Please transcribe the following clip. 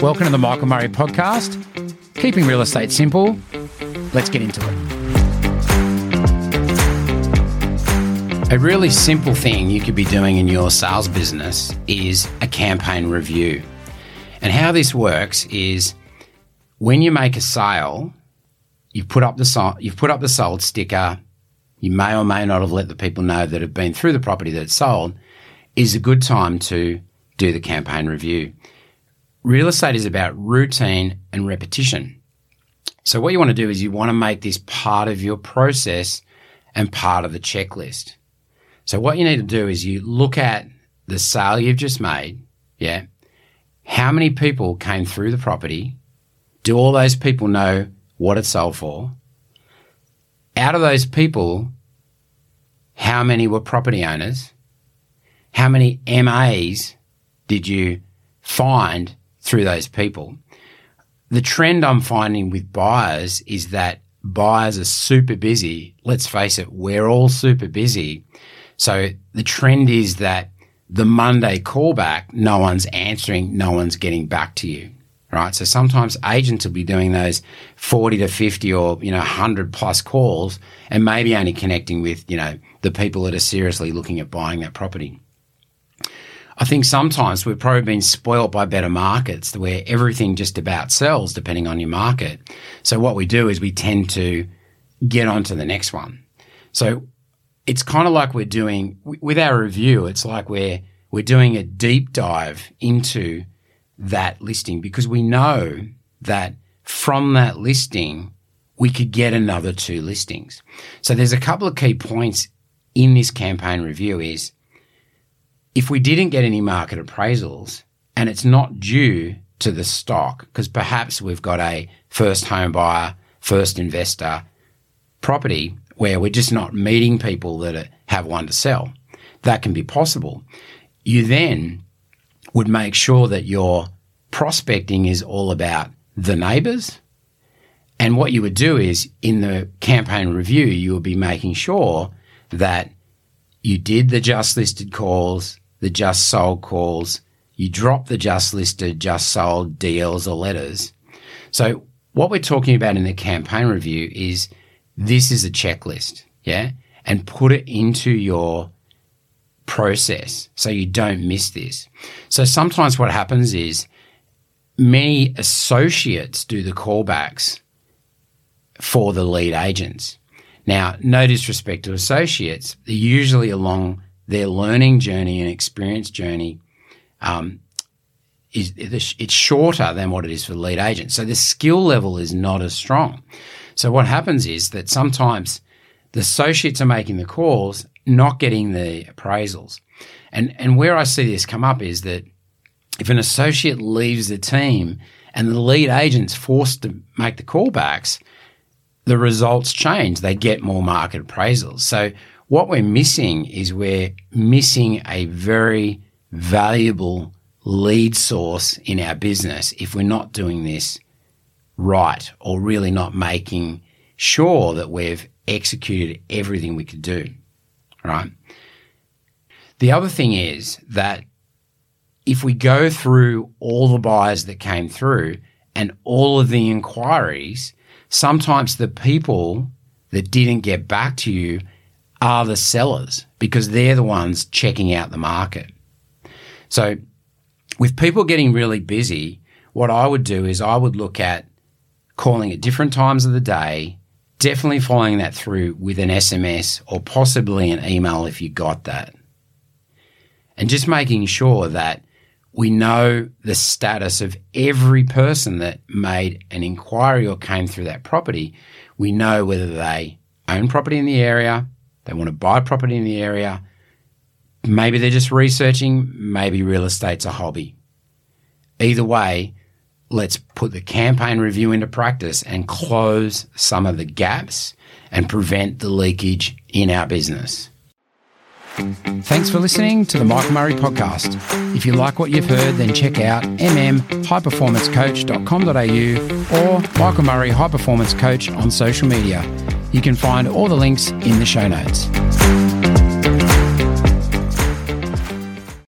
Welcome to the Michael Murray podcast. Keeping real estate simple. Let's get into it. A really simple thing you could be doing in your sales business is a campaign review. And how this works is when you make a sale, you've put up the you've put up the sold sticker. You may or may not have let the people know that have been through the property that it's sold. Is a good time to do the campaign review. Real estate is about routine and repetition. So what you want to do is you want to make this part of your process and part of the checklist. So what you need to do is you look at the sale you've just made. Yeah. How many people came through the property? Do all those people know what it sold for? Out of those people, how many were property owners? How many MAs did you find through those people? The trend I'm finding with buyers is that buyers are super busy. Let's face it, we're all super busy. So the trend is that the Monday callback, no one's answering, no one's getting back to you. Right. So sometimes agents will be doing those 40 to 50 or, you know, 100 plus calls and maybe only connecting with, you know, the people that are seriously looking at buying that property. I think sometimes we've probably been spoilt by better markets where everything just about sells depending on your market. So what we do is we tend to get on to the next one. So it's kind of like we're doing with our review. It's like we're, we're doing a deep dive into that listing because we know that from that listing, we could get another two listings. So there's a couple of key points in this campaign review is if we didn't get any market appraisals and it's not due to the stock, because perhaps we've got a first home buyer, first investor property where we're just not meeting people that have one to sell, that can be possible. You then would make sure that your prospecting is all about the neighbours. And what you would do is in the campaign review, you would be making sure that you did the just listed calls, the just sold calls, you drop the just listed, just sold deals or letters. So what we're talking about in the campaign review is this is a checklist, yeah? And put it into your process so you don't miss this. So sometimes what happens is many associates do the callbacks for the lead agents. Now, no disrespect to associates, they're usually along their learning journey and experience journey um, is it's shorter than what it is for the lead agent. So the skill level is not as strong. So what happens is that sometimes the associates are making the calls, not getting the appraisals. And and where I see this come up is that if an associate leaves the team and the lead agent's forced to make the callbacks, the results change. They get more market appraisals. So what we're missing is we're missing a very valuable lead source in our business if we're not doing this right or really not making sure that we've executed everything we could do. Right. The other thing is that if we go through all the buyers that came through and all of the inquiries, sometimes the people that didn't get back to you are the sellers because they're the ones checking out the market. So, with people getting really busy, what I would do is I would look at calling at different times of the day, definitely following that through with an SMS or possibly an email if you got that. And just making sure that we know the status of every person that made an inquiry or came through that property. We know whether they own property in the area, they want to buy property in the area. Maybe they're just researching. Maybe real estate's a hobby. Either way, let's put the campaign review into practice and close some of the gaps and prevent the leakage in our business. Thanks for listening to the Michael Murray podcast. If you like what you've heard, then check out mmhighperformancecoach.com.au or Michael Murray High Performance Coach on social media. You can find all the links in the show notes.